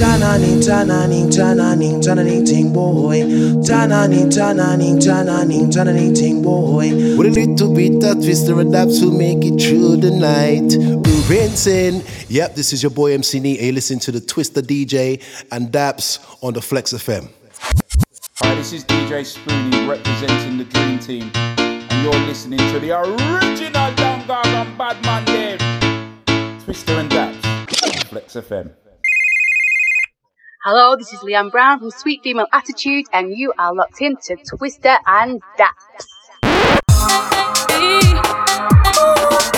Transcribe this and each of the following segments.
Tananing, tananing, tananing, tananing, ting boy. Tananing, tananing, tananing, tananing, ting boy. With a little bit of Twista and Dappz to make it through the night. We're rinsing. Yep, this is your boy MC Neat. You listen to the Twista DJ and Dappz on the Flex FM. Hi, this is DJ Spoonie representing the Dream Team, and you're listening to the original Young Gargan Badman Dave, Twista and Dappz, Flex FM. Hello, this is Leanne Brown from Sweet Female Attitude, and you are locked into Twista and Dappz.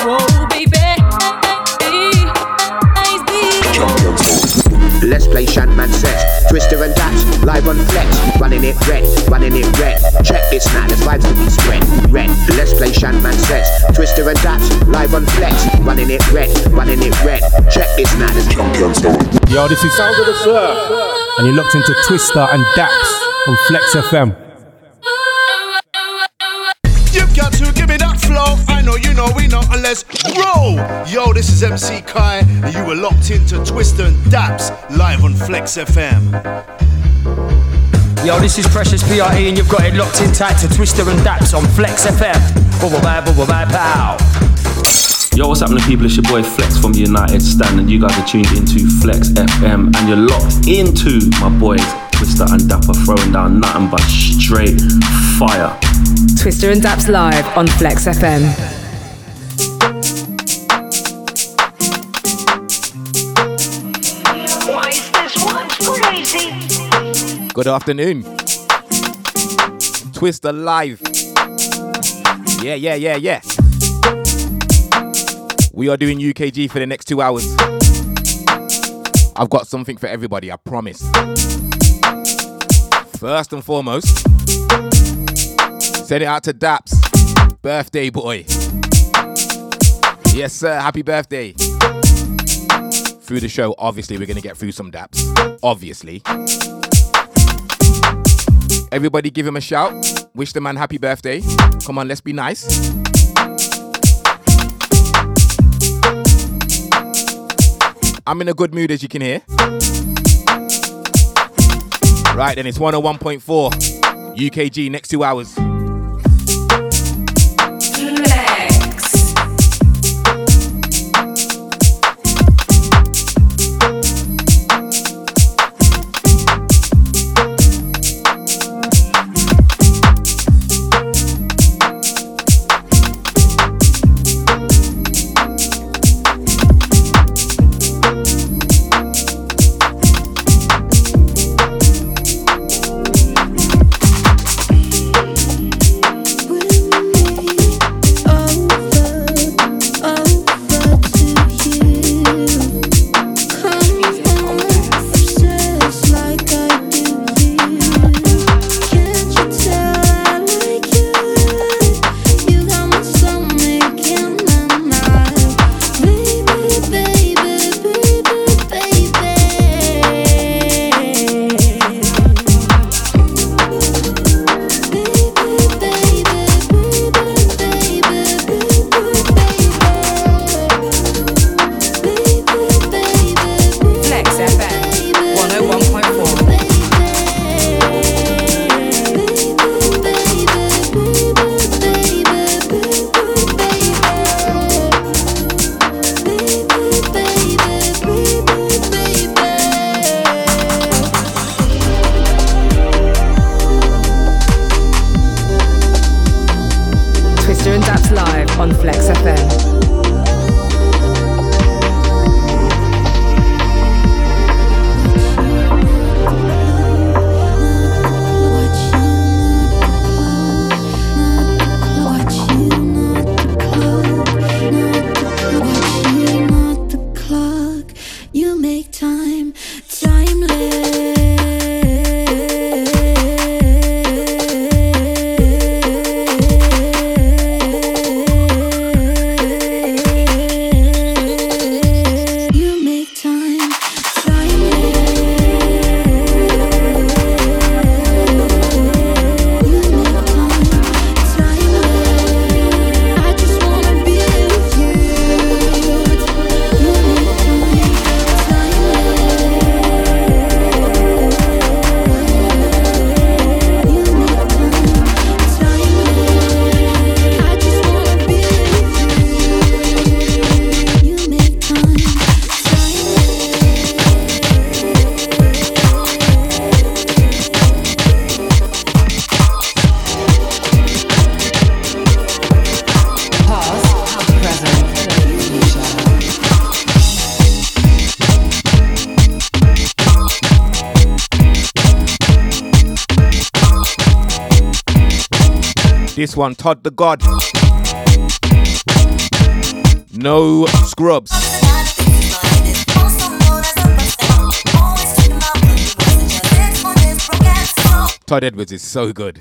Whoa, baby. Let's play Shantman says. Twista and Dappz, live on Flex. Running it red, running it red. Check this now, there's vibes to be spread. Red, let's play Shantman says. Twista and Dappz, live on Flex. Running it red, running it red. Check this now, there's champion Yo, this is Sound of the Surf. And you're locked into Twista and Dappz on Flex FM. Know you know we know, and let's roll. Yo, this is MC Kai, and you were locked into Twista and Dappz live on Flex FM. Yo, this is Precious PRE, and you've got it locked in tight to Twista and Dappz on Flex FM. Bubble bye, bubble bye, pow. Yo, what's happening, people? It's your boy Flex from United Stand, and you guys are tuned into Flex FM, and you're locked into my boys Twista and Dapper throwing down nothing but straight fire. Twista and Dappz live on Flex FM. Good afternoon. Twist alive. Yeah, yeah, yeah, yeah. We are doing UKG for the next two hours. I've got something for everybody, I promise. First and foremost, send it out to Dappz, birthday boy. Yes, sir, happy birthday. Through the show, obviously, we're gonna get through some Daps. Obviously. Everybody give him a shout. Wish the man happy birthday. Come on, let's be nice. I'm in a good mood as you can hear. Right, then it's 101.4 UKG next two hours. One, Todd the God. No scrubs. Todd Edwards is so good.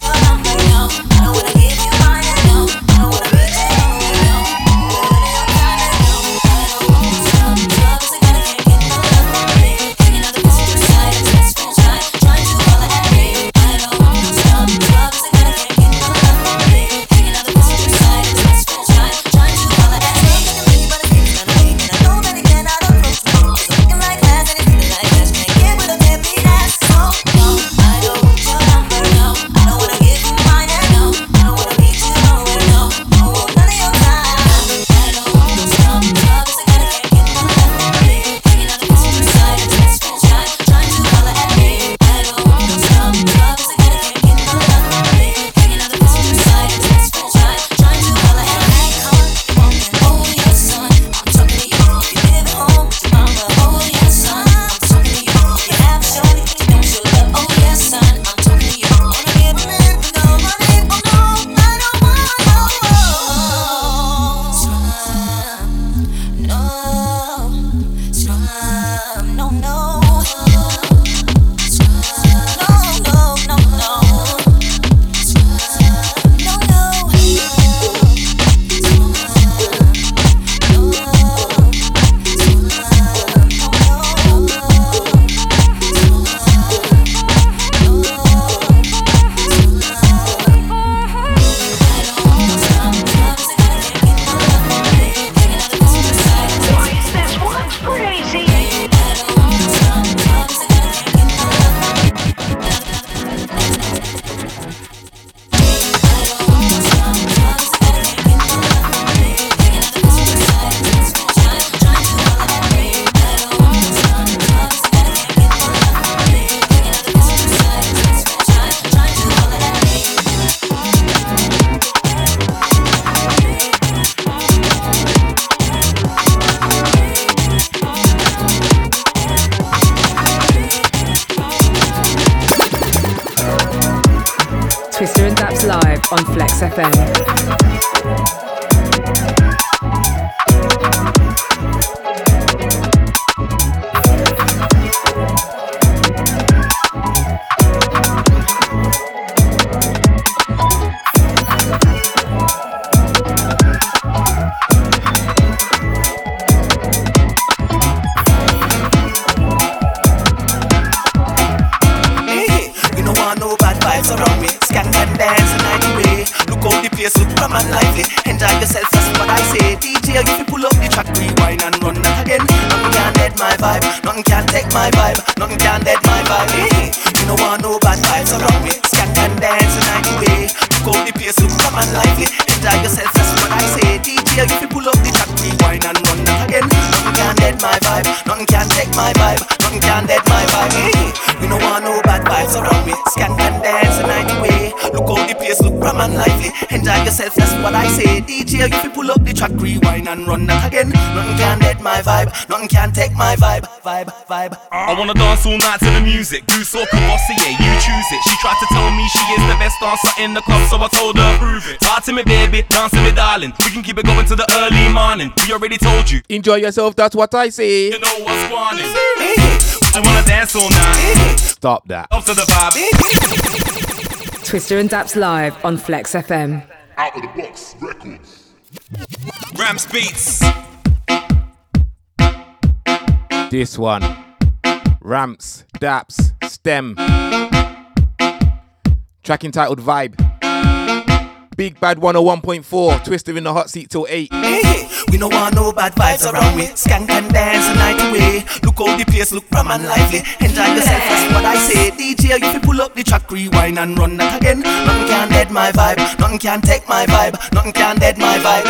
To me, dance to me, darling. We can keep it going to the early morning. We already told you. Enjoy yourself, that's what I say. You know what's going I wanna dance all night. Stop that. Up to the vibe. Twista and Dappz live on Flex FM. Out of the box records. Rams beats. This one. Ramps, Daps, Stem. Track entitled Vibe. Big Bad 101.4. Twista in the hot seat till 8. Hey, we don't want no bad vibes around me. Skank and dance the night away. Look out the place, look prom and lively. Enjoy yourself, that's what I say. DJ, if you pull up the track, rewind and run that again. Nothing can dead my vibe, nothing can take my vibe, nothing can dead my vibe.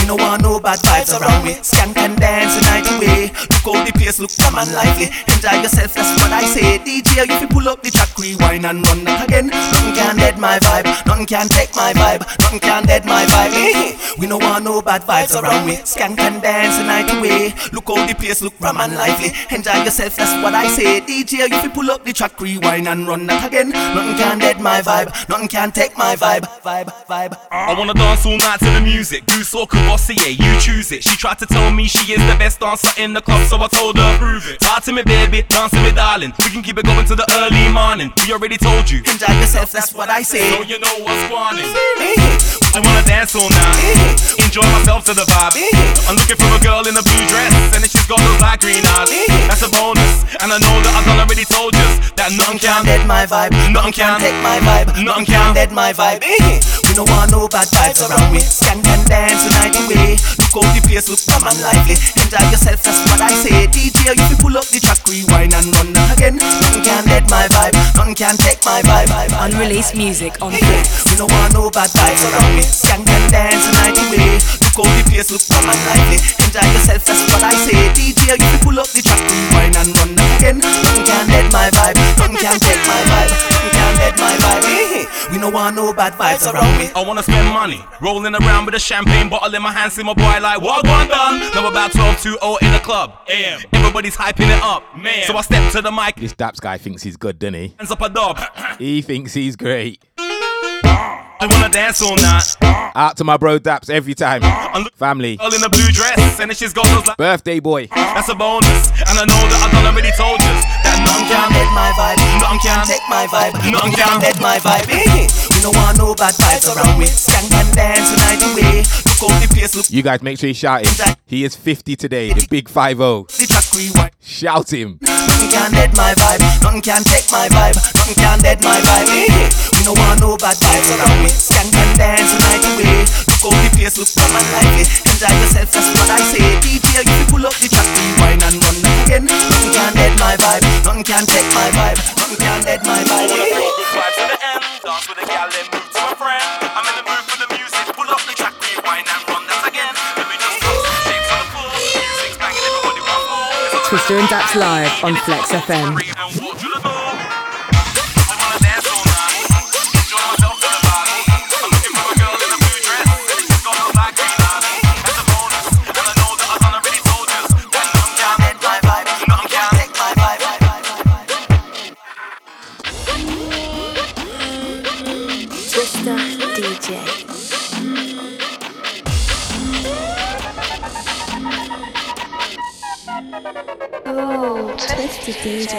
We don't want no bad vibes around me. Skank and dance the night away. Look out the place, look prom and lively. Enjoy yourself, that's what I say. DJ, if you pull up the track, rewind and run that again. Nothing can dead my vibe, nothing can take my vibe. Vibe, nothing can dead my vibe. We no want no bad vibes around me. Skank and dance the night away. Look how the place look rum and lively. Enjoy yourself, that's what I say. DJ, if you pull up the track, rewind and run that again. Nothing can dead my vibe, nothing can take my vibe. Vibe, vibe. I wanna dance all night to the music. Goose or Courvoisier, you choose it. She tried to tell me she is the best dancer in the club, so I told her, prove it. Talk to me, baby, dance to me, darling. We can keep it going to the early morning. We already told you. Enjoy yourself, that's what I say. So you know what's going I wanna dance all night. Enjoy myself to the vibe. I'm looking for a girl in a blue dress, and if she's got those light green eyes, that's a bonus. And I know that I've done already told you that nothing can dead my vibe, nothing can take my vibe, nothing can dead my vibe. We We no want no bad vibes around me. Skank and dance the night away. Look how the place look fun and lively. Enjoy yourself, that's what I say. DJ, you can pull up the track, rewind and run again. Nothing can dead my vibe, can take my vibe. Unreleased music on Flex. We don't want no bad vibes around me. Skank and dance the night away. Look how the place look fun and lively. Enjoy yourself, that's what I say. DJ, if you pull up the track, rewind and run that again. Nothing can dead my vibe, nothing can take my vibe, nothing can dead my vibe. We no want no bad vibes around me. I wanna spend money, rolling around with a champagne bottle in my hand, see my boy like, what one done? Now about 12 2 0 in the club. AM. Everybody's hyping it up, man. So I step to the mic, This Dappz guy thinks he's good, doesn't he? hands up a dub. He thinks he's great. I wanna dance all night. Out to my bro Dappz every time. Family. All in a blue dress, and if she's got those like, Birthday boy. that's a bonus. And I know that I've done already told you that nothing can can dead my vibe, nothing can take my vibe, nothing can dead my vibe. We no want no bad vibes around me. Skank and dance the night away. Look how the place look. You guys make sure you shout him. He is 50 today, the big 5 0. The track rewind. Shout him. Nothing can dead my vibe, nothing can take my vibe, nothing can dead my vibe. We no want no bad vibes around me. Skank and dance the night away. Look how the place look fun and lively. Enjoy yourself, that's what I say. DJ, if you pull up the track, rewind and run that again. Nothing can dead my vibe, nothing can take my vibe, nothing can dead my vibe. Wanna throw good vibes to the end, dance with a gal, then move to a friend. I'm in the mood for the music, pull up the track, rewind and run that again. Let me just put some on the floor, music's banging, everybody want more. Twista and Dappz live on Flex FM. Oh, Twista DJ.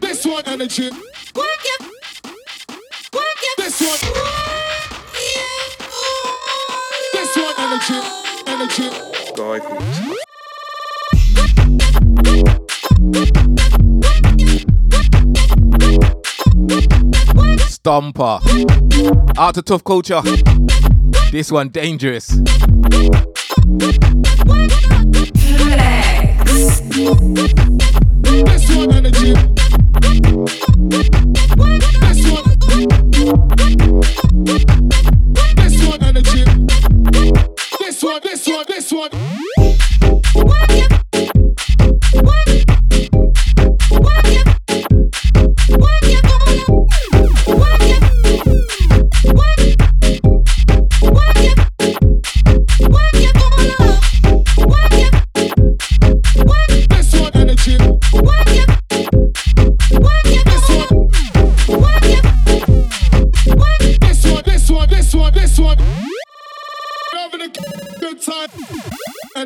This one energy. This one. This one energy. Energy. Stomper. Out to tough culture. This one dangerous. This one. This one. This one. This one, this one, this one.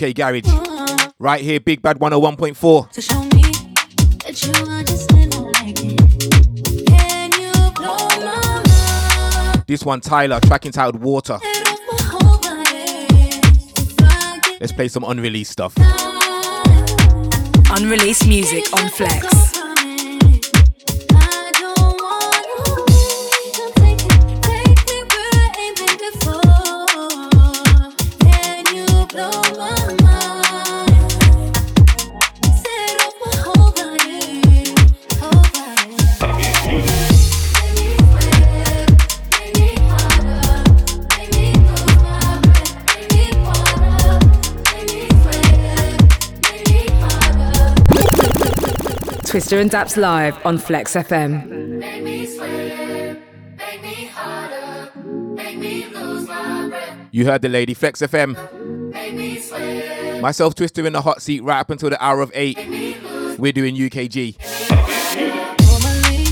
UK Garage. Right here, Big Bad 101.4. To show me that you understand like it. Can you blow my mind? This one, Tyler, track entitled Water. Set off my whole body. If I get Let's play some unreleased stuff. Unreleased music on Flex. Twista and Dappz live on Flex FM. Make me sweat, make me harder, make me lose my breath, You heard the lady, Flex FM. make me sweat. Myself, Twista in the hot seat right up until the hour of 8. We're doing UKG. Normally,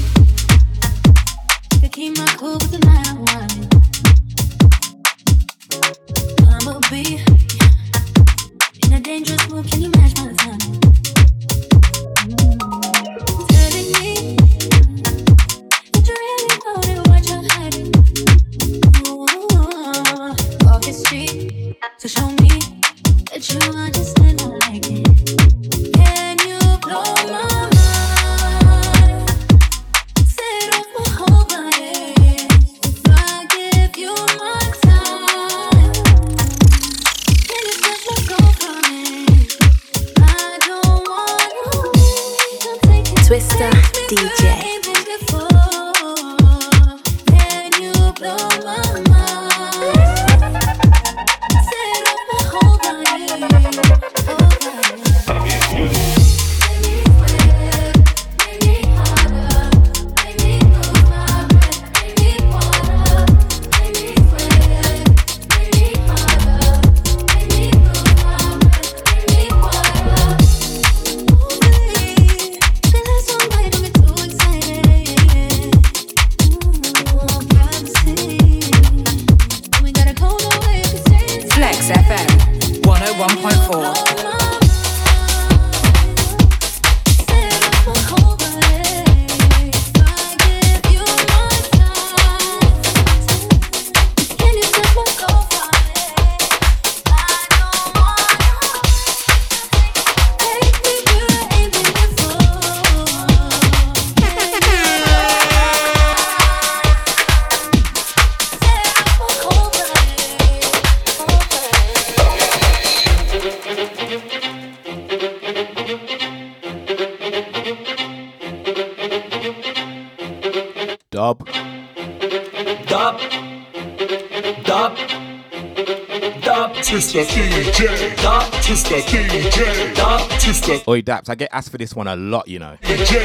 Dub. Twista DJ. Dub. Twista DJ. Dub. Twista Oi, Dappz, I get asked for this one a lot, you know. DJ.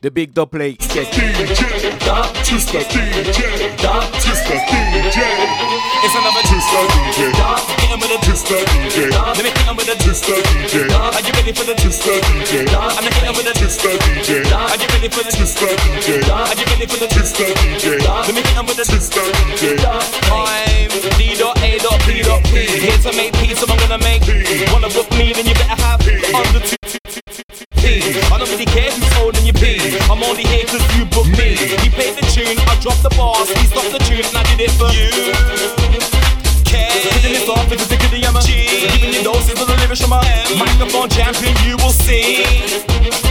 The big dub plate. Twista DJ. Dub. Twista DJ. Dub. Twista DJ. It's another Twista DJ. Hit 'em with a Twista DJ. Let me hit 'em with a Twista DJ. Are you ready for the Twista DJ. I'ma hit 'em with a Twista DJ. Are you ready for the Twista DJ. Are you ready for the Twista DJ. Let me hit 'em with the Twista DJ. I'm D dot A dot P dot P. Here to make peace, so I'm gonna make. Wanna book me, then you better have under two. I don't really care who's holding your P. I'm only here cause you booked me. He played the tune, I dropped the bars. He stopped the tune, and I did it for you. Hitting this off because the kid I'm a G. Giving you doses of the lyrics from my M. Microphone champion, you will see.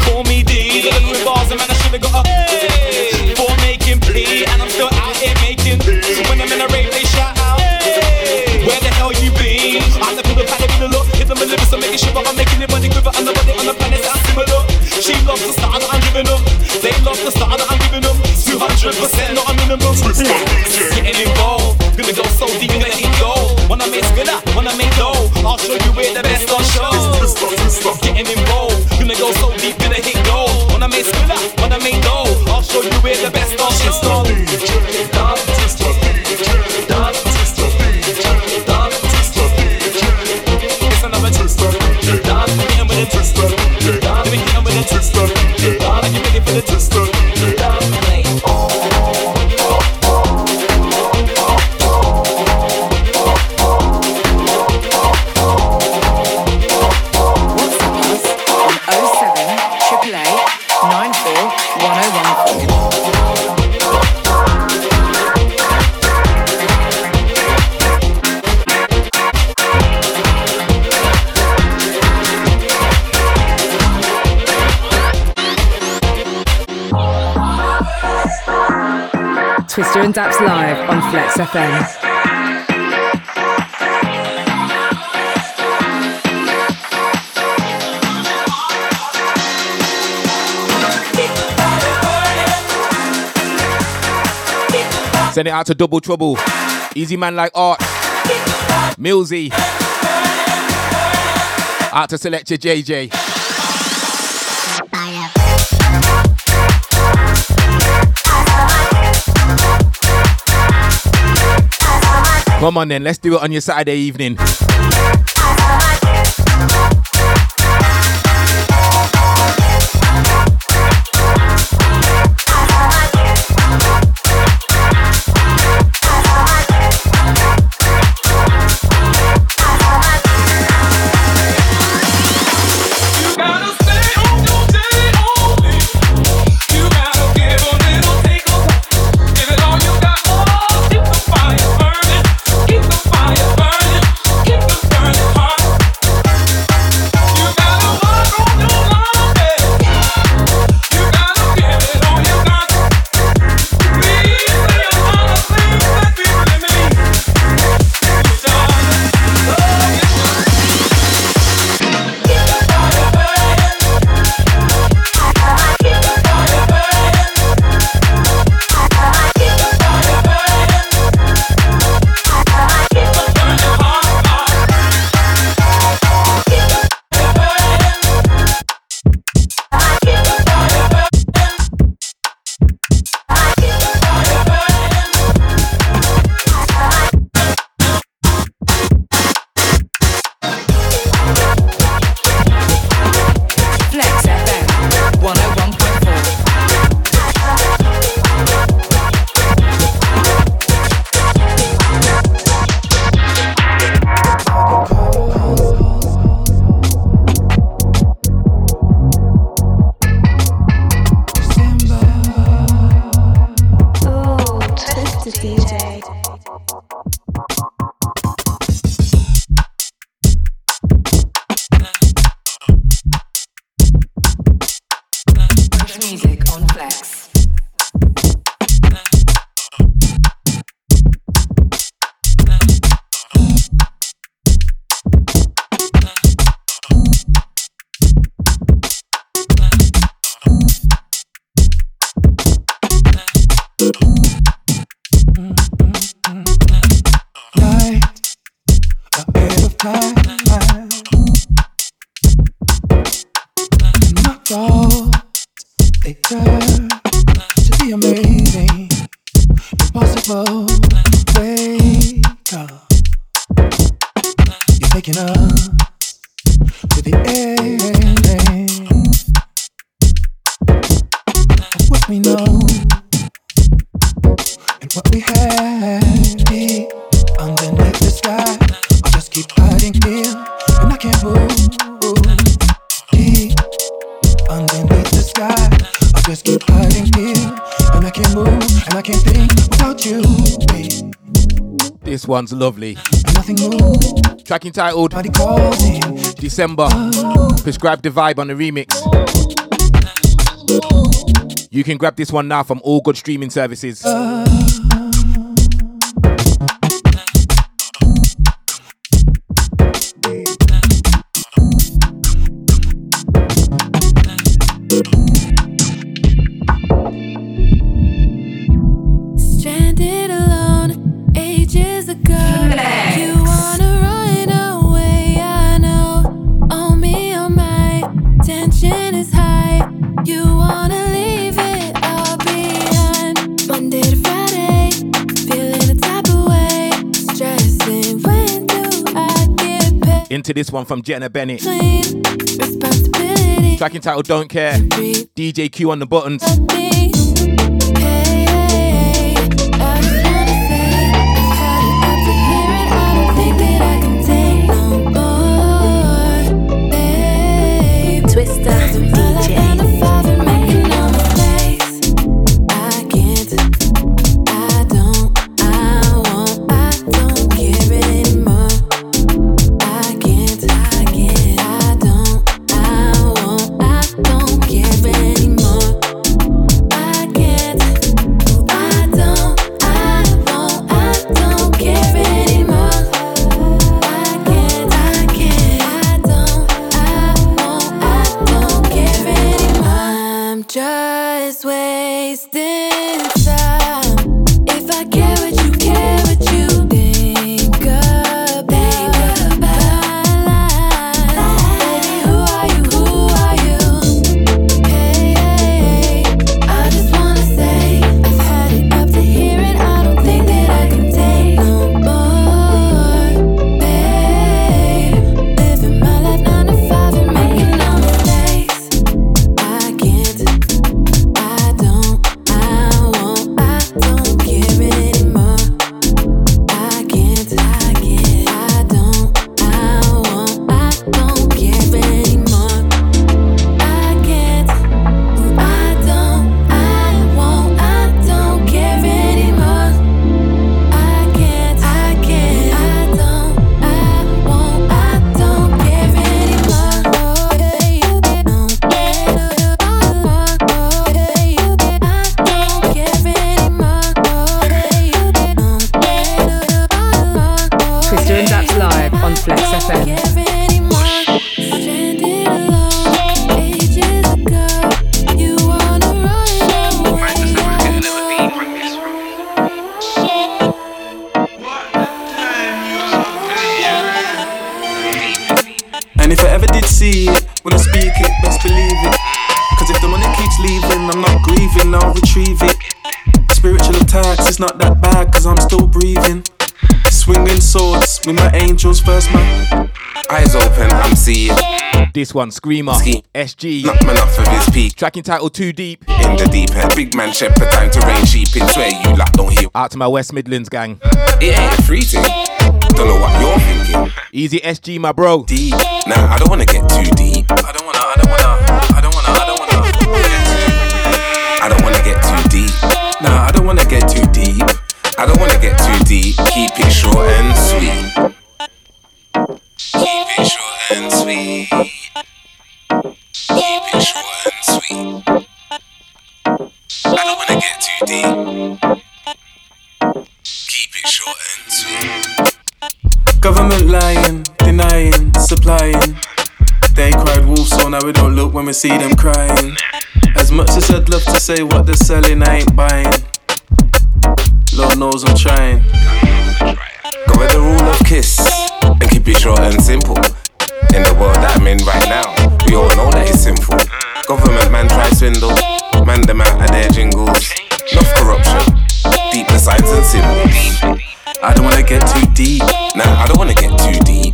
Call me D. Delivering bars, and man, I should've got a A. For making P, and I'm still out here making. Love the that I'm giving them. 200% not a minimum. Getting involved. Gonna go so deep, gonna hit gold. I make when I make dough, I'll show you where the best on show. Twista and Dappz live on Flex FM. Send it out to Double Trouble. Easy man like Art. Millsy. Out to Selector JJ. Come on then, let's do it on your Saturday evening. One's lovely. And nothing moves. Track entitled. December. Prescribe the vibe on the remix. You can grab this one now from all good streaming services. Into this one from Jenna Bennett. Clean responsibility. Track entitled Don't Care. DJ Q on the buttons. This one, Screamer, SG. Not man off of his peak. Track entitled Too Deep. In the deep end, big man shepherd, time to rain sheep in swear you lot don't hear. Out to my West Midlands gang. It ain't a free thing. Don't know what you're thinking. Easy SG, my bro. Deep. Nah, I don't wanna get too deep. I don't wanna, I don't we don't look when we see them crying. As much as I'd love to say what they're selling, I ain't buying. Lord knows I'm trying. Go with the rule of kiss and keep it short and simple. In the world that I'm in right now, we all know that it's sinful. Government man try swindle, man them out of their jingles. Enough corruption, deep the signs and symbols. I don't wanna get too deep. Nah, I don't wanna get too deep.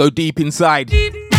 Go deep inside. Twista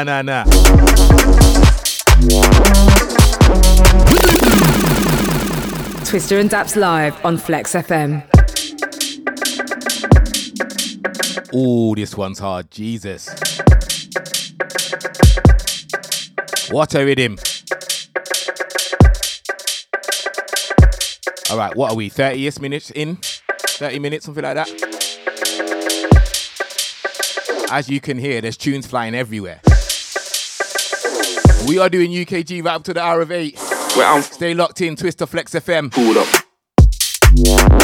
Nah, nah, nah, nah, nah. Twista and Dappz live on Flex FM. Ooh, this one's hard. Jesus. What a rhythm. All right, what are we? 30 minutes in? 30 minutes, something like that? As you can hear, there's tunes flying everywhere. We are doing UKG right up to the hour of 8. Well, Stay locked in, Twista Flex FM. Pulled up.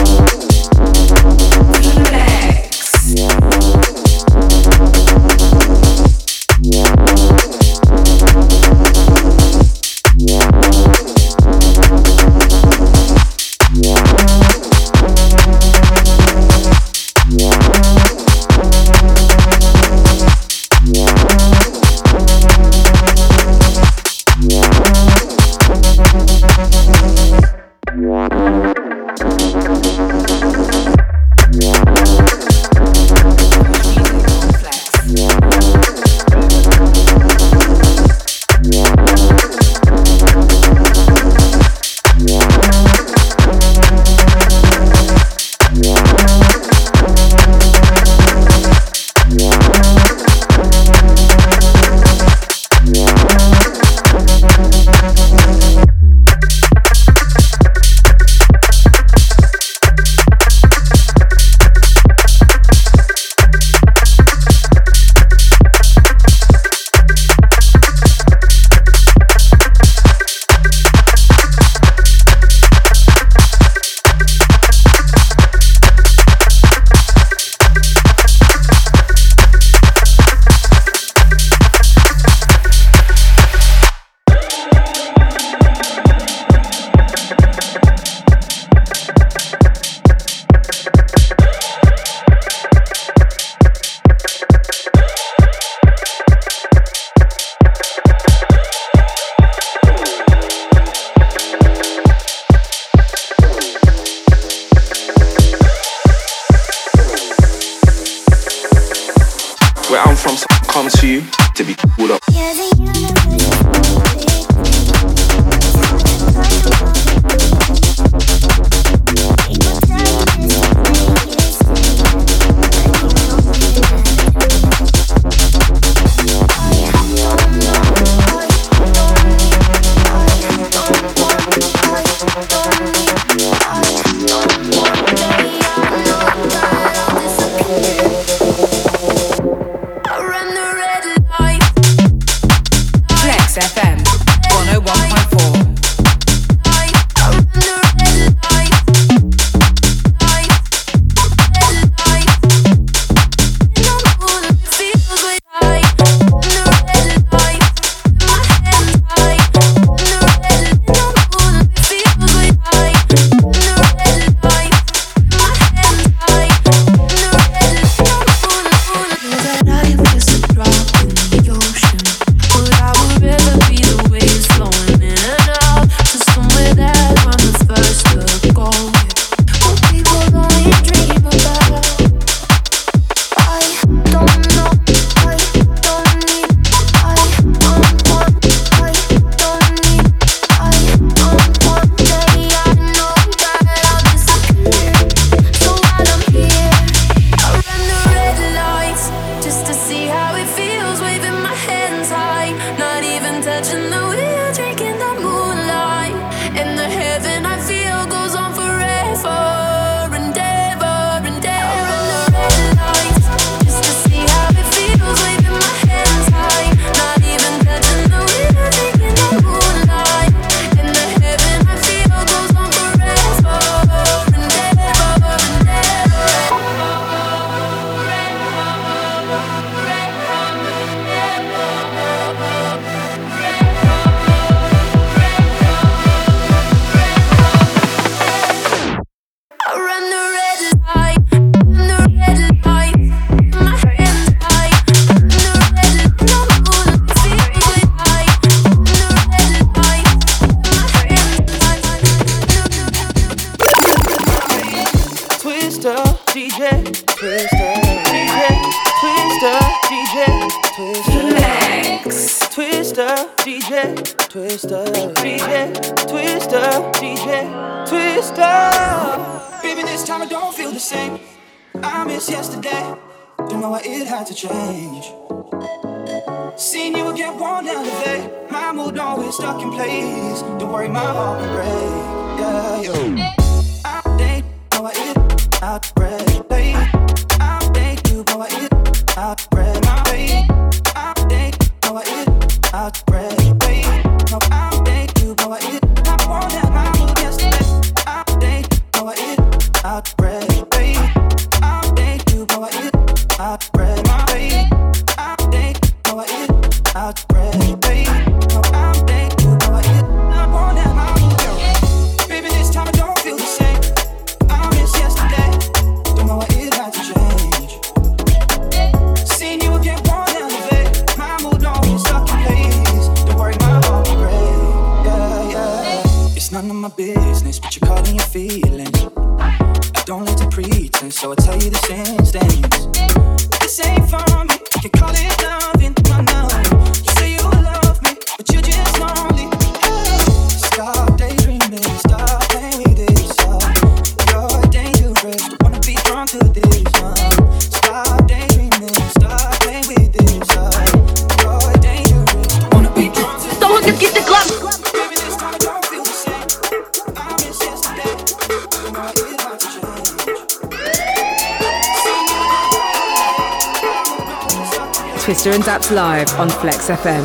Live on Flex FM.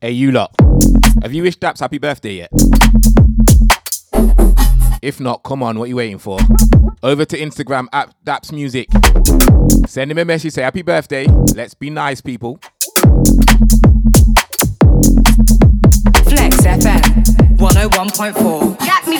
Hey, you lot. Have you wished Dappz happy birthday yet? If not, come on, what are you waiting for? Over to Instagram at Dappz Music. Send him a message, say happy birthday. Let's be nice, people. Flex FM 101.4. Got me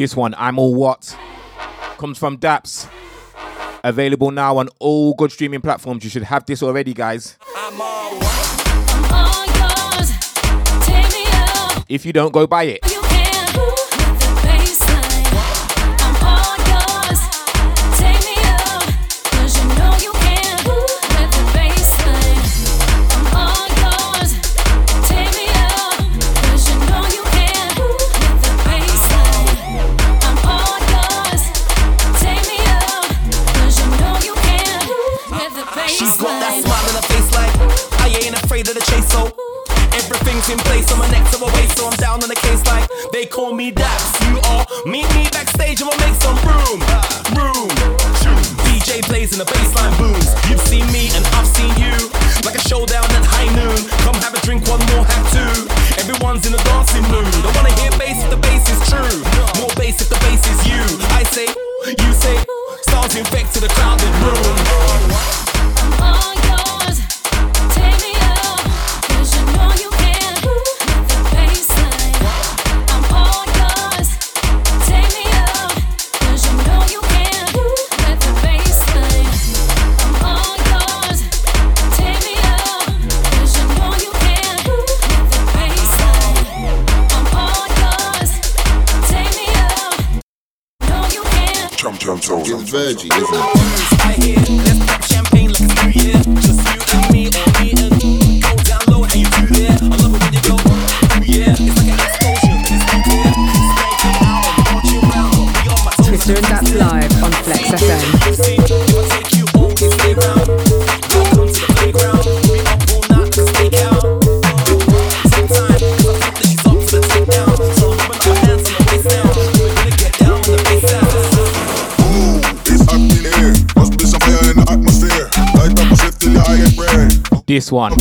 This one, I'm All What, comes from Dappz. Available now on all good streaming platforms. You should have this already, guys. If you don't, go buy it. in place on my neck to my waist, so I'm down on the case like they call me Dappz. You are meet me backstage and we'll make some room, room. DJ plays and the bassline booms. You've seen me and I've seen you, like a showdown at high noon. Come have a drink, one more, have two. Everyone's in a dancing mood. I wanna hear bass if the bass is true. More bass if the bass is you. I say, you say, sounds infected a crowded room. Oh, Virji, isn't it? This one.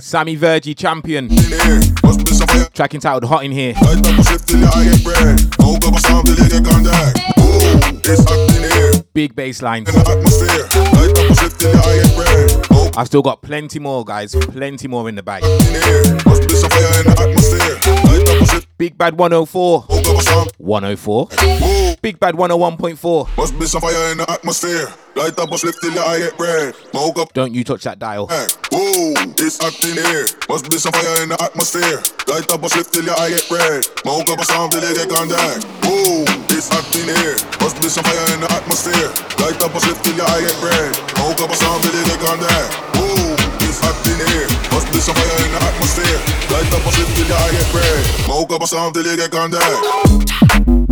Sammy Virji, champion. Track entitled Hot in Here. Big bass. I've still got plenty more, guys. Plenty more in the bag. Big Bad 104. 104. Big Bad 101.4. Must be some fire in the atmosphere. Light up, must lift till I get bread. Smoke up. Don't you touch that dial. Hey. Whoa, it's hot here. Must be some fire in the atmosphere. Light up, must lift till I get bread. Smoke up a sound till they get gone. Whoa, it's hot here. Must be some fire in the atmosphere. Light up, must lift till I get bread. Smoke up a sound till they get gone. Whoa it's hot here. Must be some fire in the atmosphere. Light up a slip till I get bread. Smoke up a sound till you get gone.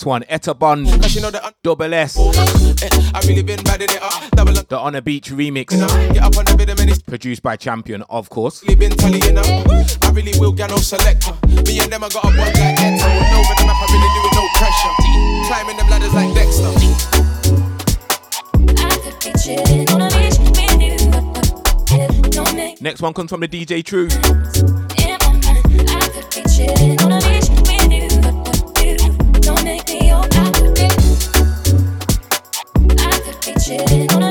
This one, Etta Bond, Cause know that uh, Double S, oh, I, eh, I really been bad in it. Uh, double up, the On a Beach remix, get up on the rhythm and it's produced by Champion, of course. really been tallying up. I really will get no selector. Me and them, I got a one like Etta. With no rhythm, I really do it no pressure. Climbing them ladders like Dexter. Chillin' on a beach with you. Next one comes from the DJ True. Chillin' on a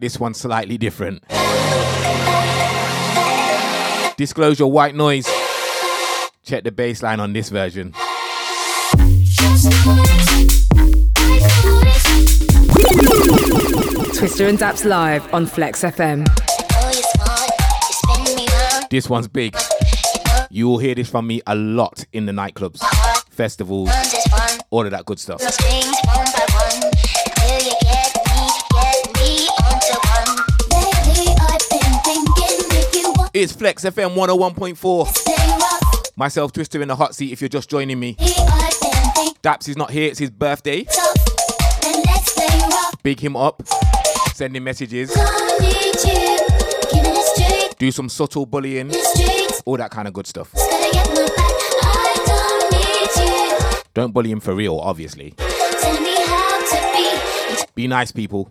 This one's slightly different. Disclosure white noise. Check the bass line on this version. Twista and Dappz live on Flex FM. This one's big. You will hear this from me a lot in the nightclubs, festivals, all of that good stuff. It's Flex FM 101.4. Myself, Twista, in the hot seat if you're just joining me. Dappz is not here, it's his birthday. Big him up. Send him messages. Do some subtle bullying. All that kind of good stuff. Don't bully him for real, obviously. Be nice, people.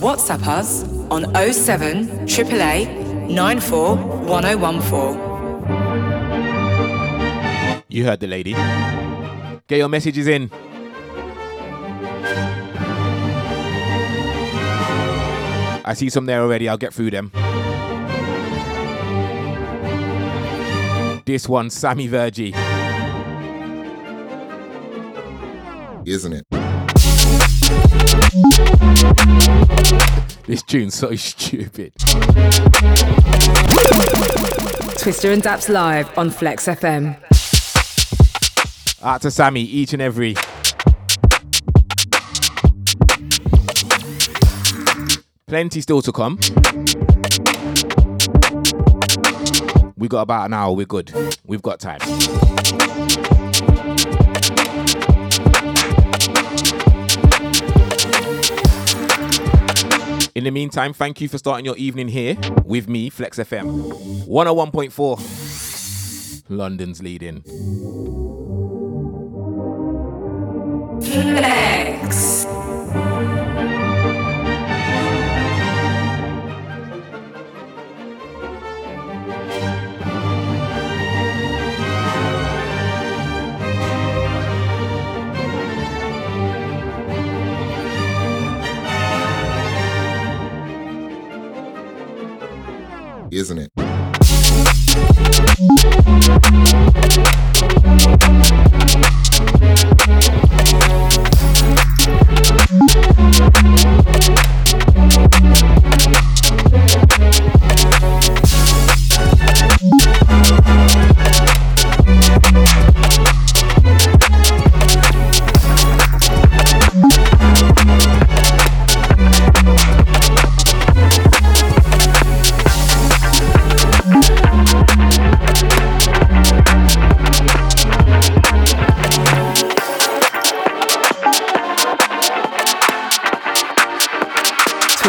WhatsApp us on 07 888 94 1014. You heard the lady. Get your messages in. I see some there already. I'll get through them. This one, Sammy Virji. Isn't it? This tune's so stupid. Twista and Dappz live on Flex FM. Out to Sammy, each and every. Plenty still to come. We got about an hour, we're good. We've got time. In the meantime, thank you for starting your evening here with me, Flex FM. 101.4. London's leading. Flex. Isn't it?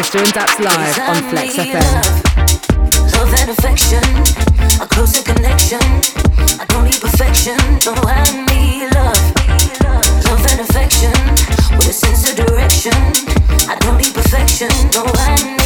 Twista and Dappz live on Flex FM. Love and affection, a closer connection. I don't need perfection, no, I need love. Love and affection, with a sense of direction. I don't need perfection, no, I need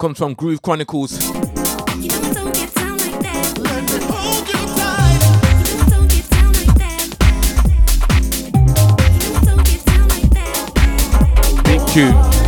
comes from Groove Chronicles. Big tune.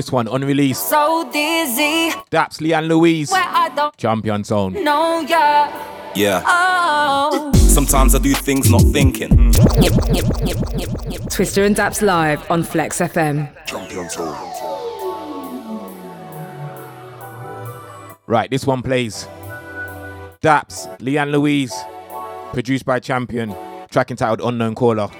This one unreleased. so dizzy. Dappz Leanne Louise. Where I don't Champion Zone. know ya. Yeah. Oh. Sometimes I do things not thinking. Twista and Dappz live on Flex FM. Right, this one plays. Dappz, Leanne Louise, produced by Champion, track entitled Unknown Caller.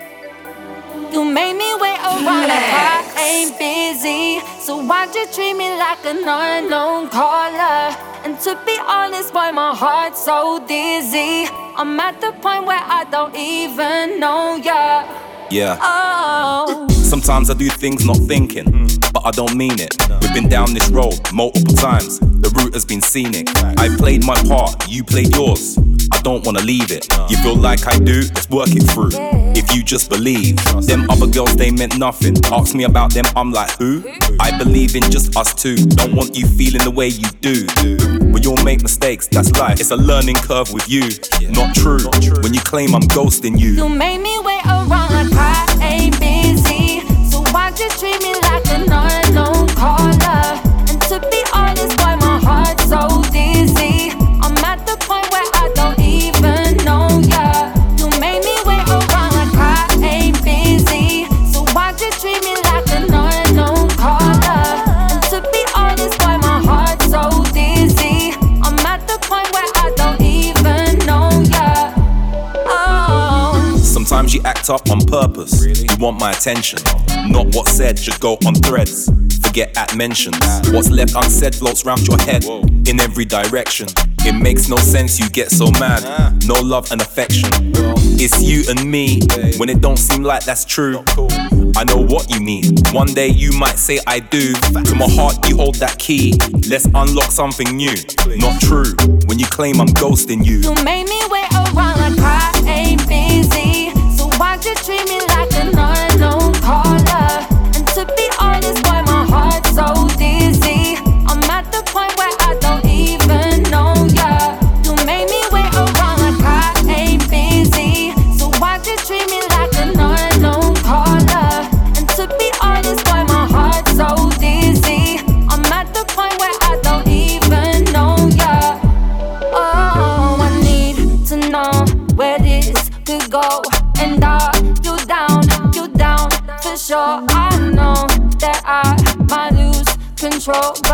So why'd you treat me like an unknown caller? And to be honest, boy, my heart's so dizzy. I'm at the point where I don't even know ya. Yeah. Oh. Sometimes I do things not thinking, hmm. but I don't mean it. We've been down this road multiple times. The route has been scenic. I played my part, you played yours. Don't wanna leave it. You feel like I do? Let's work it through. If you just believe, them other girls they meant nothing. Ask me about them, I'm like who? I believe in just us two. Don't want you feeling the way you do. But you'll make mistakes, that's life. It's a learning curve with you. Not true. When you claim I'm ghosting you. You made me wait around I want my attention. Not what's said should go on threads. Forget at mentions. What's left unsaid floats round your head in every direction. It makes no sense you get so mad. No love and affection. It's you and me when it don't seem like that's true. I know what you mean. One day you might say I do. To my heart you hold that key. Let's unlock something new. Not true when you claim I'm ghosting you. You made me wait around like I ain't busy. So why'd you treat me like Roll.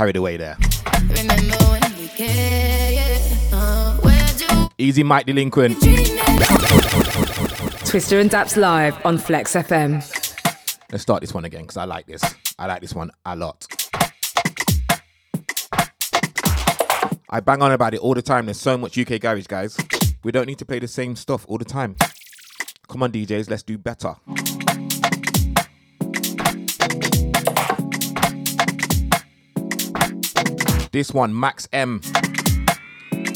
carried away there. Easy Mike Delinquent. Twista and Dappz live on Flex FM. Let's start this one again because I like this. I like this one a lot. I bang on about it all the time. There's so much UK garage, guys. We don't need to play the same stuff all the time. Come on, DJs, let's do better. This one, Max M.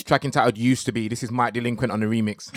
Track entitled Used to Be. This is Mike Delinquent on the remix.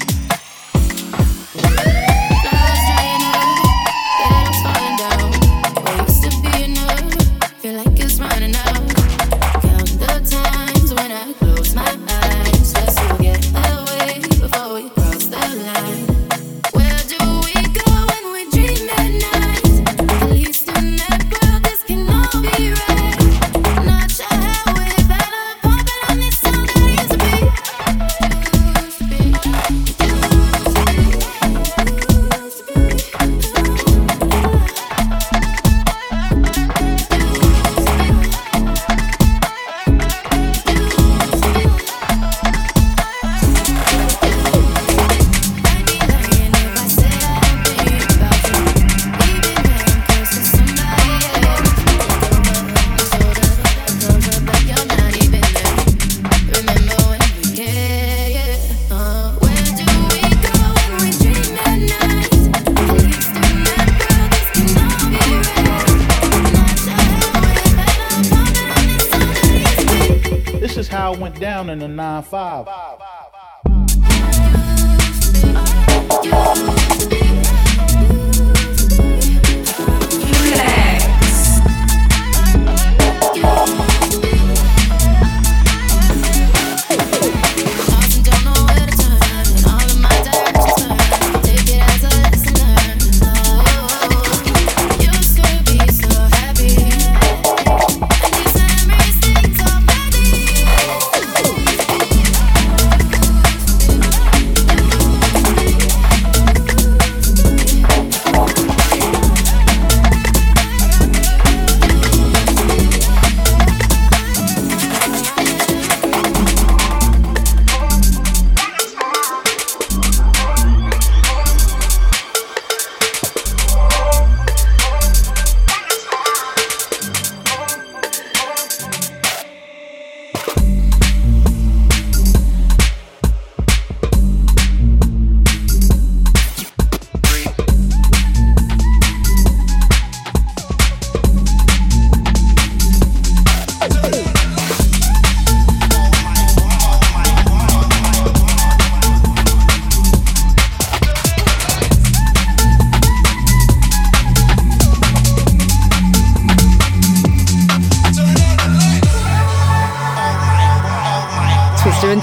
nine five.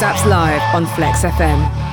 That's Live on Flex FM.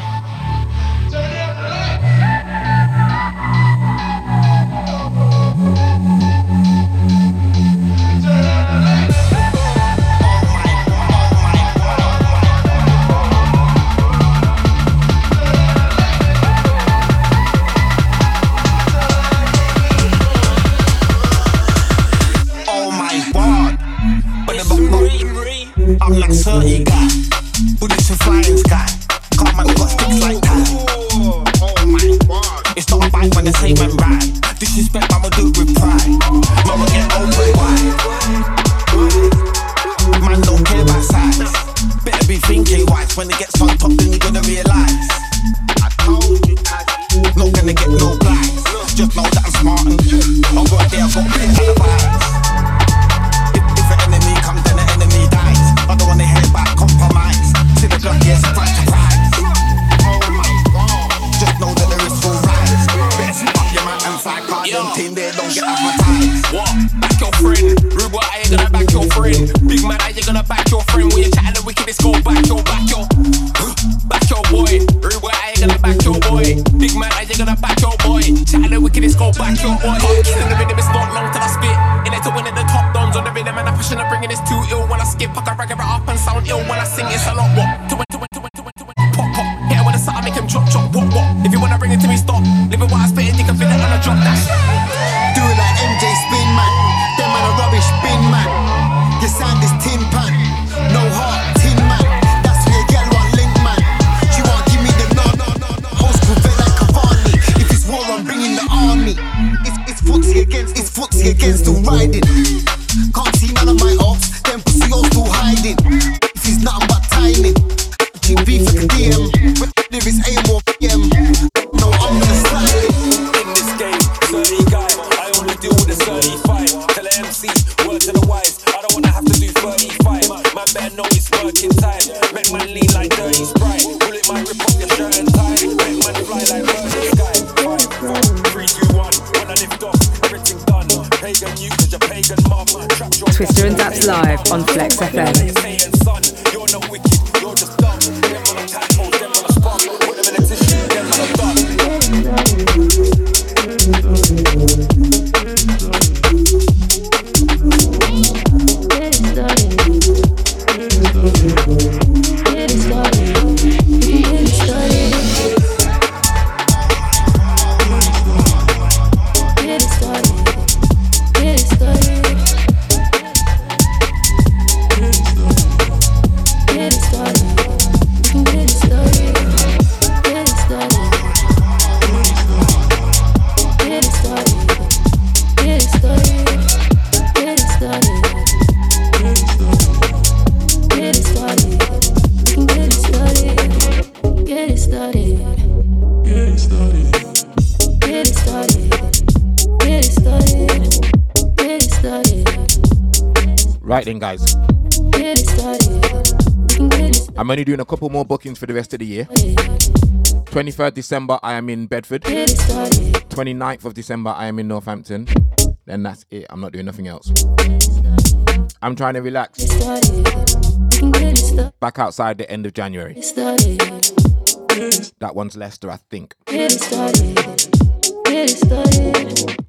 I'm only doing a couple more bookings for the rest of the year. 23rd December, I am in Bedford. 29th of December, I am in Northampton. Then that's it. I'm not doing nothing else. I'm trying to relax. Back outside the end of January. That one's Leicester, I think.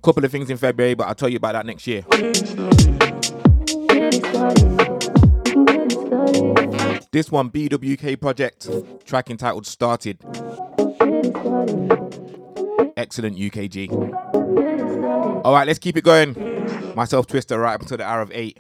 Couple of things in February, but I'll tell you about that next year. This one, BWK Project, track entitled Started. Excellent UKG. All right, let's keep it going. Myself, Twista, right up until the hour of eight.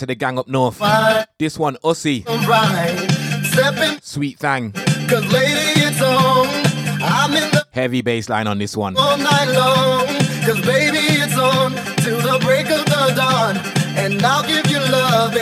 To the gang up north. This one, Ussie. Alright, eh? Sweet thang. cause lady it's on. I'm in the Heavy bass line on this one. all night long. Cause baby, it's on till the break of the dawn. And I'll give you love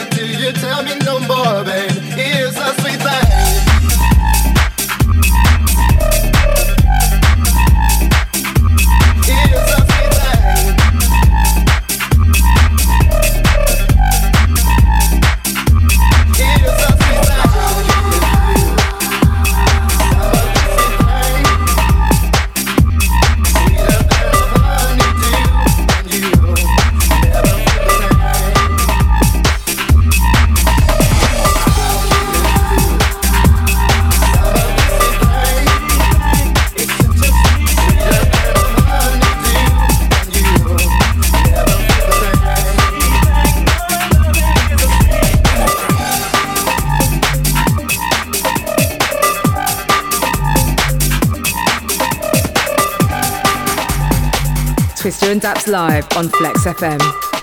live on Flex FM.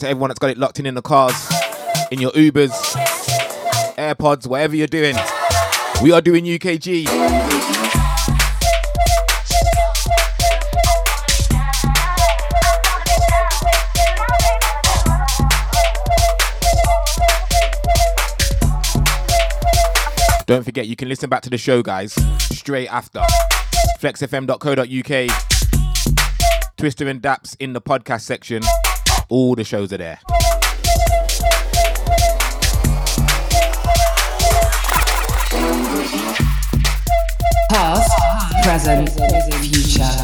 to everyone that's got it locked in in the cars, in your Ubers, AirPods, whatever you're doing. We are doing UKG. Don't forget, you can listen back to the show, guys, straight after. FlexFM.co.uk, Twista and Dappz in the podcast section. All the shows are there. Past, present, future.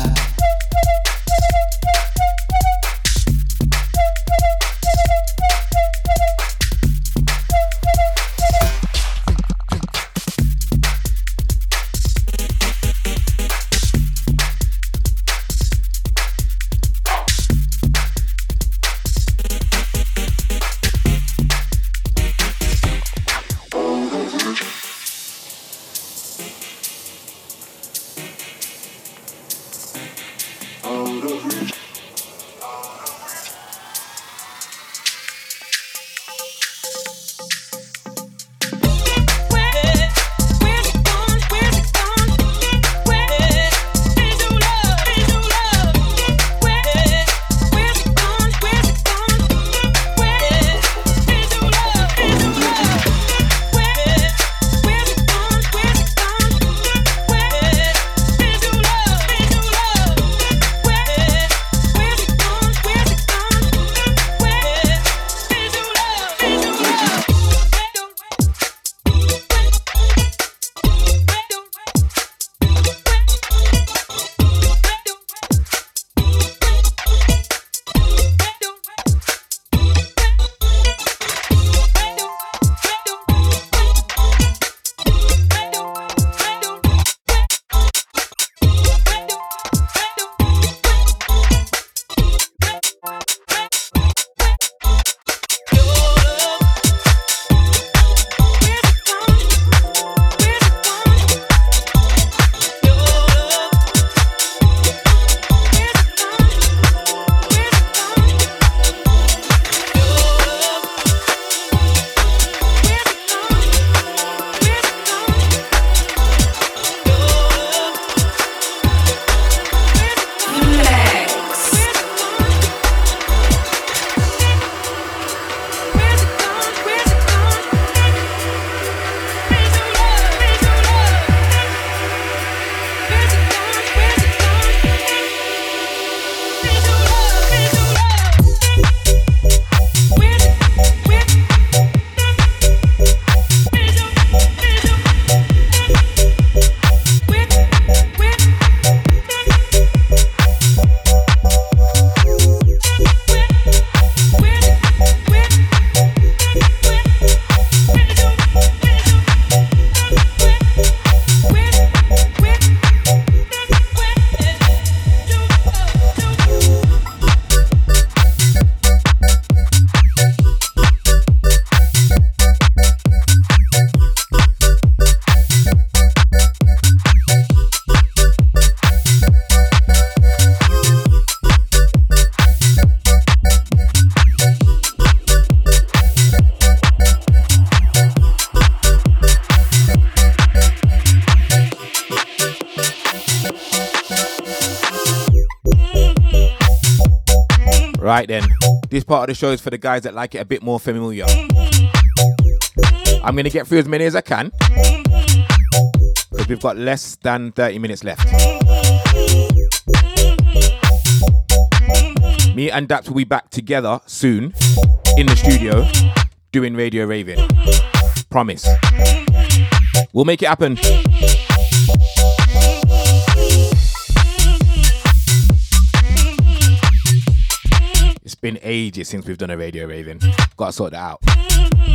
Right then, this part of the show is for the guys that like it a bit more familiar. I'm gonna get through as many as I can because we've got less than 30 minutes left. Me and Dappz will be back together soon in the studio doing Radio Raving. Promise. We'll make it happen. Been ages since we've done a Radio Raving. Gotta sort that out.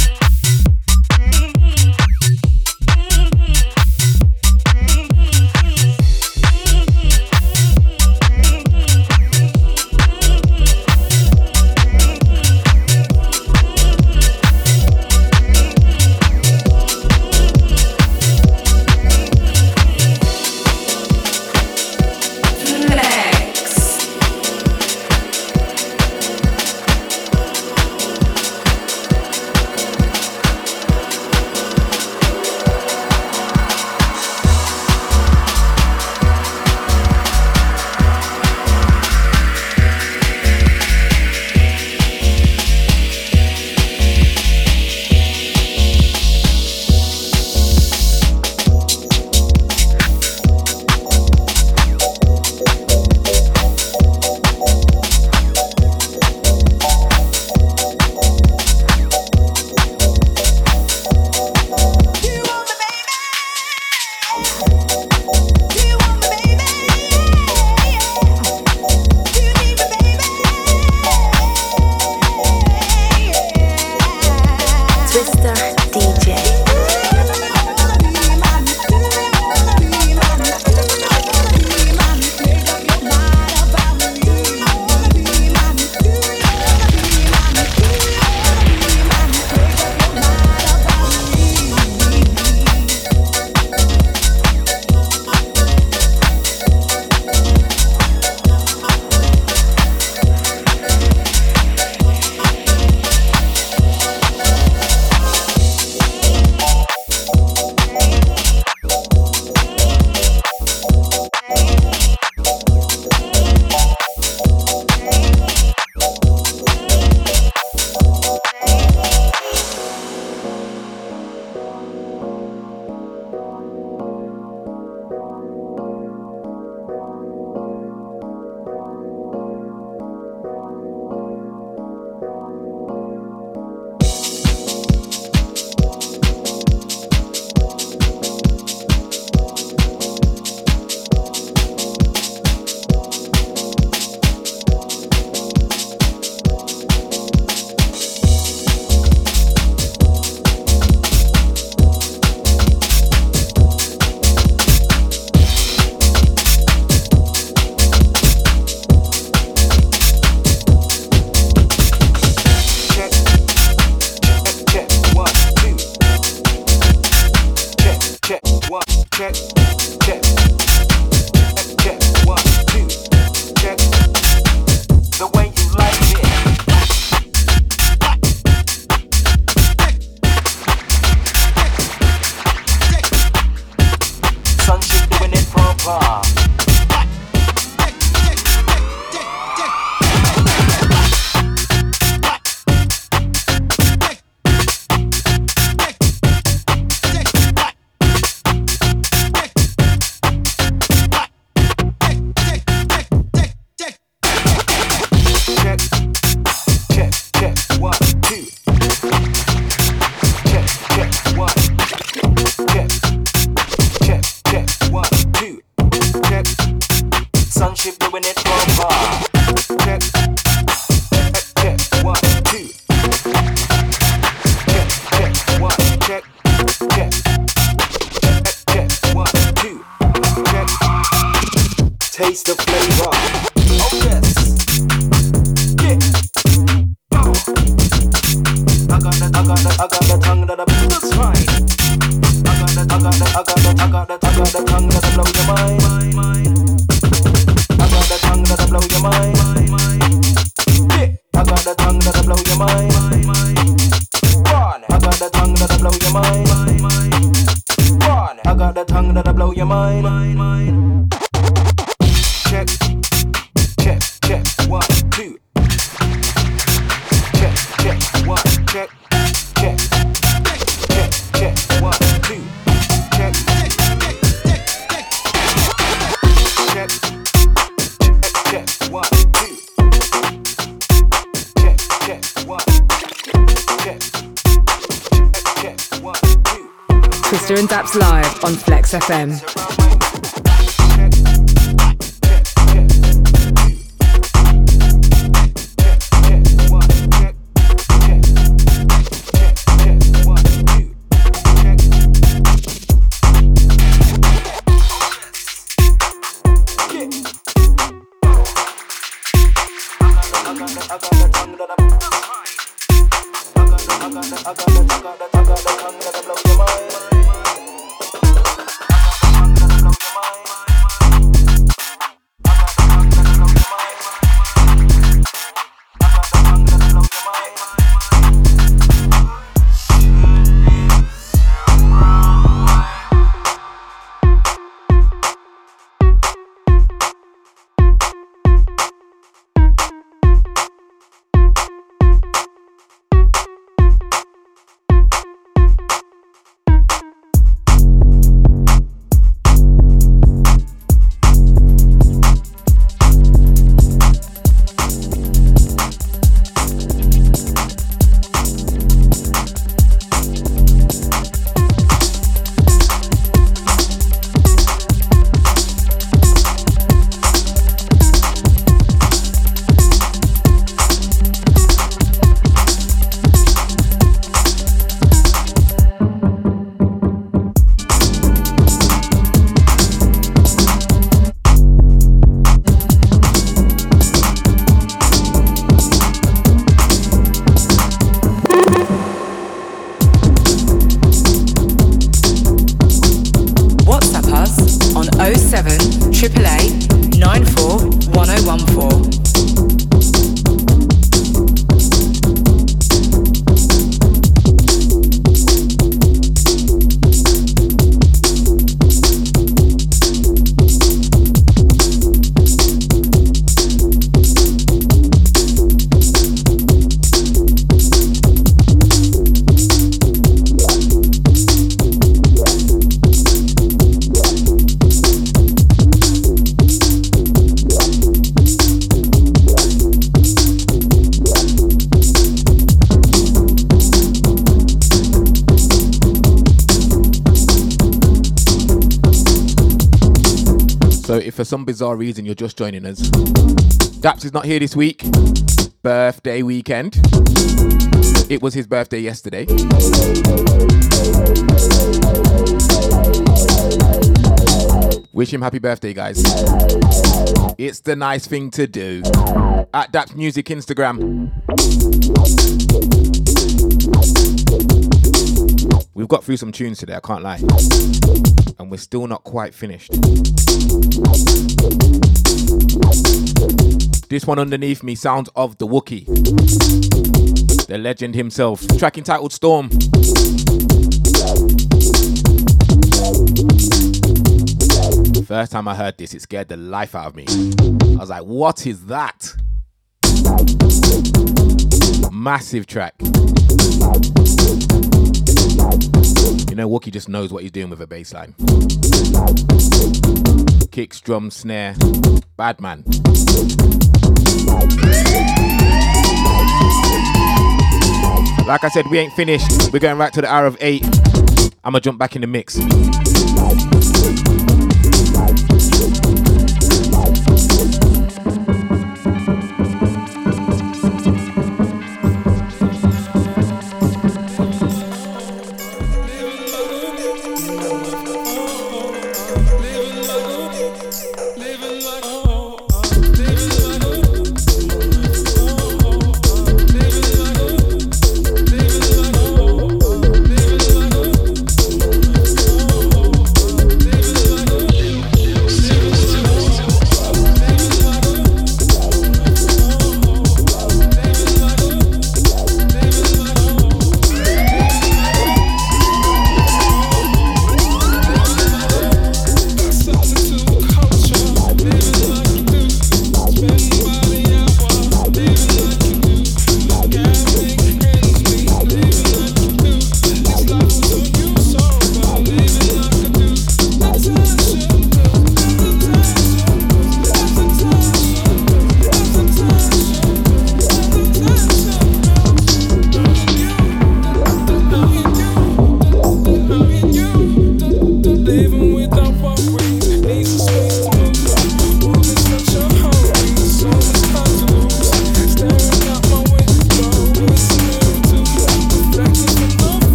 FM. Some bizarre reason you're just joining us, Dappz is not here this week. Birthday weekend. It was his birthday yesterday. Wish him happy birthday, guys. It's the nice thing to do. At Dappz Music Instagram. We've got through some tunes today, I can't lie. And we're still not quite finished. This one underneath me sounds of the Wookie. The legend himself. Track entitled Storm. First time I heard this, it scared the life out of me. I was like, what is that? Massive track. You know, Wookie just knows what he's doing with a bass line. Kicks, drum, snare. Bad man. Like I said, we ain't finished. We're going right to the hour of eight. I'ma jump back in the mix.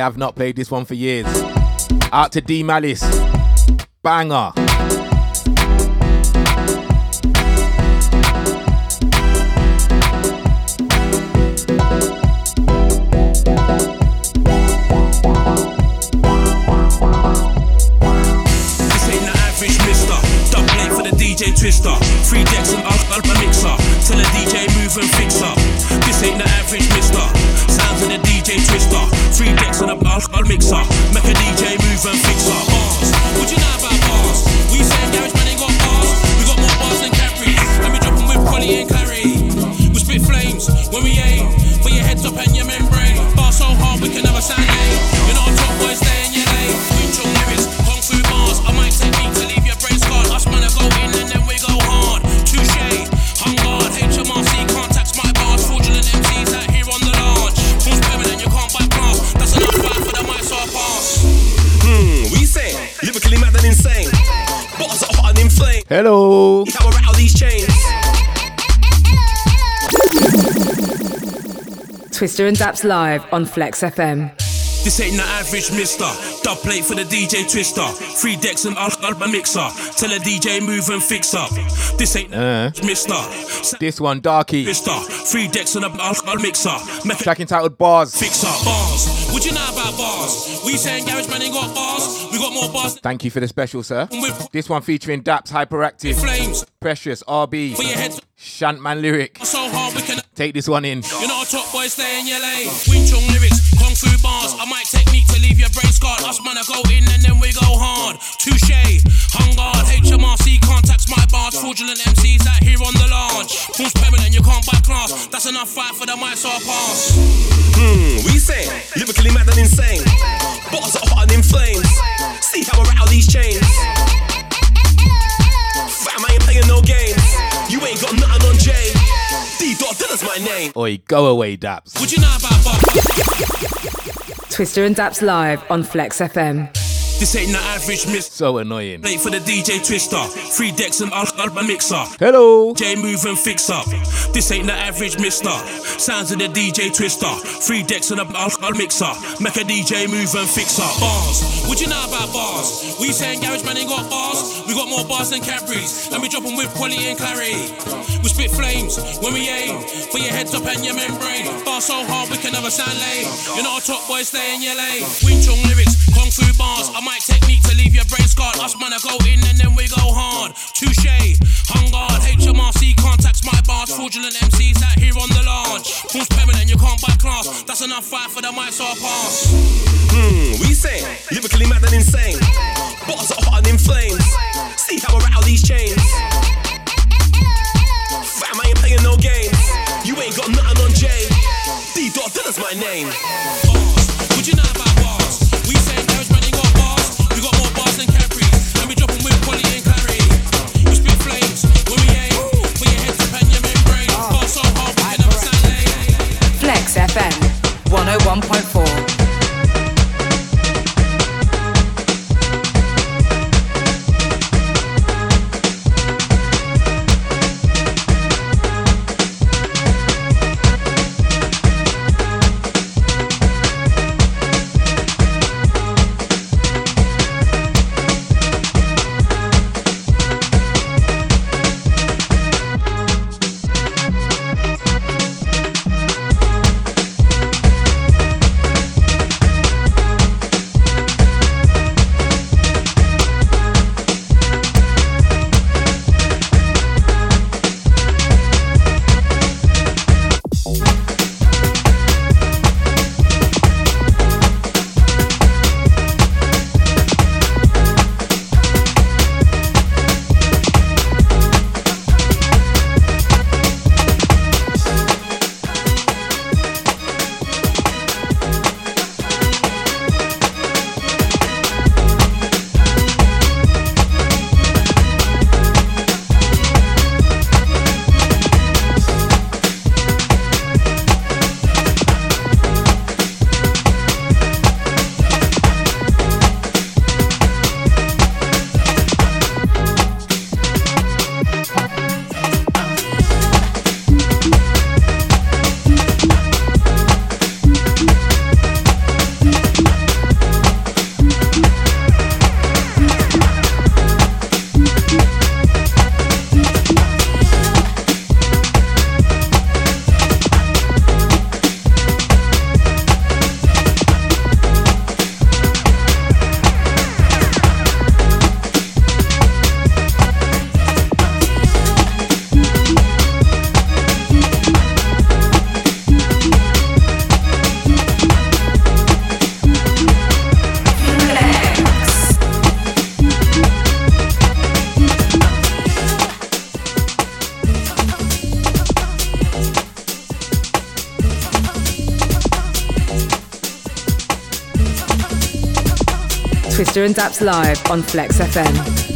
I have not played this one for years. Out to D Malice. Banger. Twista and Dappz live on Flex FM. This ain't the average mister. Dub plate for the DJ Twista. Three decks and I'll, I'll a mixer. Tell a DJ move and fix up. This ain't the Uh, average mister. this one, Darky. Mister. Three decks and a I'll, I'll mixer. Make a Track entitled Bars. fix up. Bars. What you know about bars? We saying garage man ain't got bars. We got more bars. Thank you for the special, sir. This one featuring Dappz Hyperactive, Flames. Precious, RB, For your head Shantman Lyric. so hard we can. Take this one in. You're not a top boy, stay in your lane. Wing chong lyrics, kung fu bars. I might technique to leave your brain scarred. Us man, I go in and then we go hard. Touche, hung guard. HMRC contacts my bars. Fraudulent MCs out here on the launch. Who's permanent? You can't buy class. That's enough fight for the mic, so I pass. Hmm, we say lyrically mad and insane. Bars are hot and in flames. See how I rattle these chains. My name. Oi, go away, Dappz. Would you know about? Twista and Dappz live on Flex FM. This ain't the average miss. So annoying. Plate for the DJ Twista. Three decks and I'll, mixer. Hello. J move and fix up. This ain't the average mister. Sounds of the DJ Twista. Three decks and a I'll, mixer. Make a DJ move and fix up. Bars. What you know about bars? We saying garage man ain't got bars. We got more bars than Cadbury's. And we drop 'em with Polly and Clary. We spit flames when we aim. For your heads up and your membrane. Bar so hard we can never sound lame. You're not a top boy, stay in your lane. Wing chong lyrics, kung fu bars. I might technique to leave your brain scarred. Us man, I go in and then we go hard. Touche, hung guard. HMRC contacts my bars. Fraudulent MCs out here on the launch. Who's permanent? You can't buy class. That's enough fight for the mic, so I pass. Hmm, we say lyrically mad and insane. Bars are hot and in flames. See how I rattle these chains. Fam, I ain't playing no games. You ain't got nothing on J. D dot Dilla's my name. Would you know about 101.4. Twista and Dappz Live on Flex FM.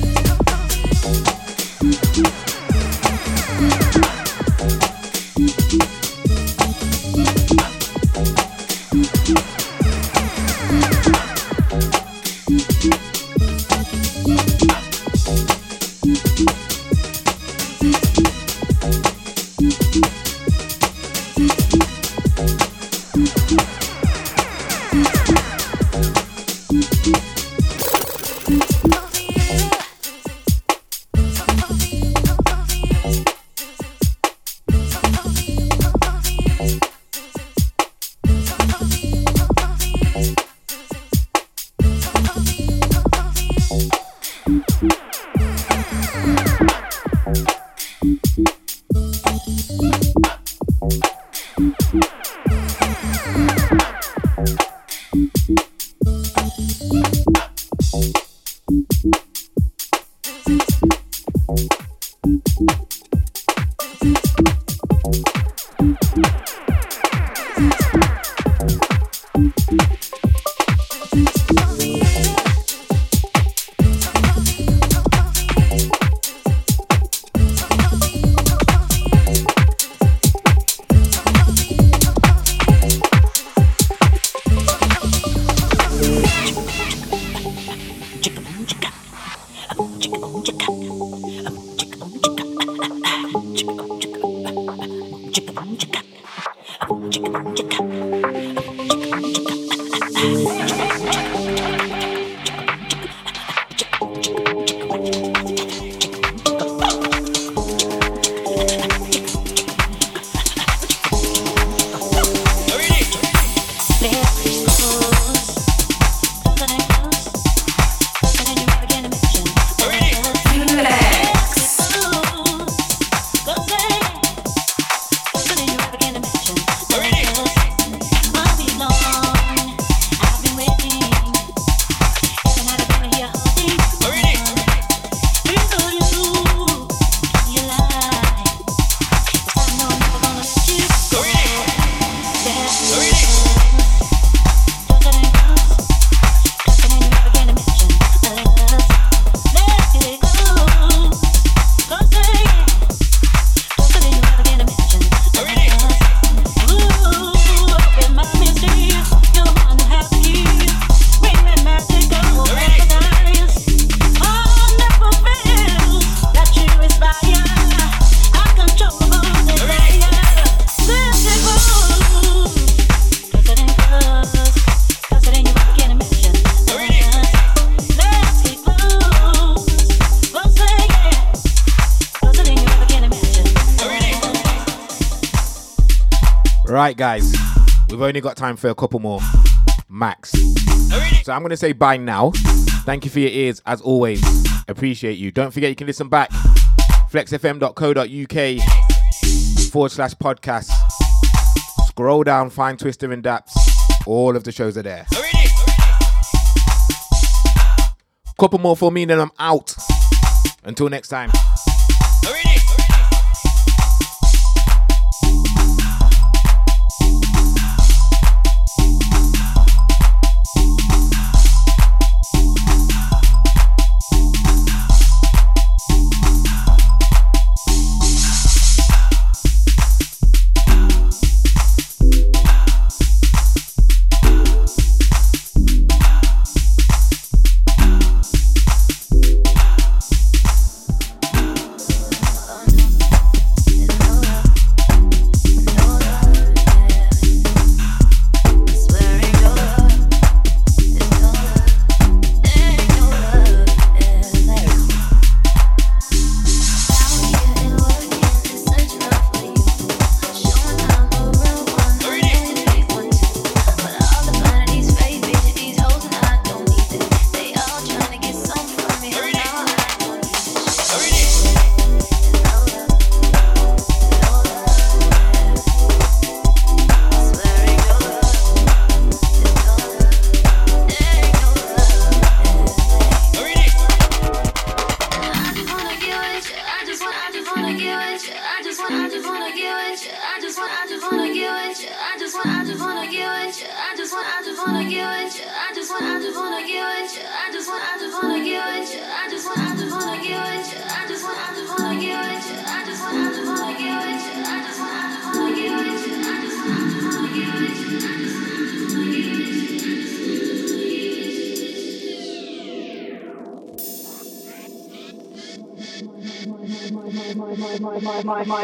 Only got time for a couple more, max. So I'm gonna say bye now. Thank you for your ears, as always. Appreciate you. Don't forget you can listen back. flexfm.co.uk forward slash podcast. Scroll down, find Twista and Dappz. All of the shows are there. Couple more for me, then I'm out. Until next time.